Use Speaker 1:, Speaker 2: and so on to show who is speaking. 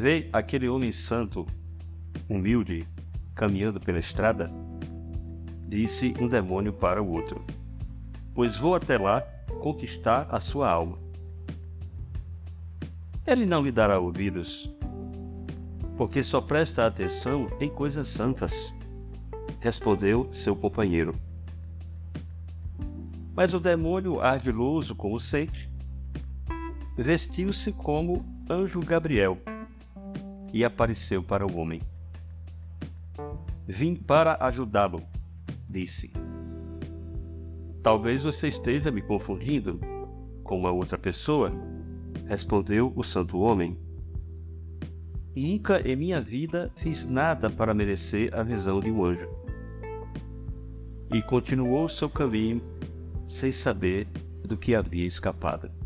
Speaker 1: Vê aquele homem santo, humilde, caminhando pela estrada? Disse um demônio para o outro. Pois vou até lá conquistar a sua alma. Ele não lhe dará ouvidos, porque só presta atenção em coisas santas, respondeu seu companheiro. Mas o demônio, ardiloso como sente, vestiu-se como anjo Gabriel e apareceu para o homem. Vim para ajudá-lo, disse. Talvez você esteja me confundindo com uma outra pessoa, respondeu o santo homem. Nunca em minha vida fiz nada para merecer a visão de um anjo. E continuou seu caminho sem saber do que havia escapado.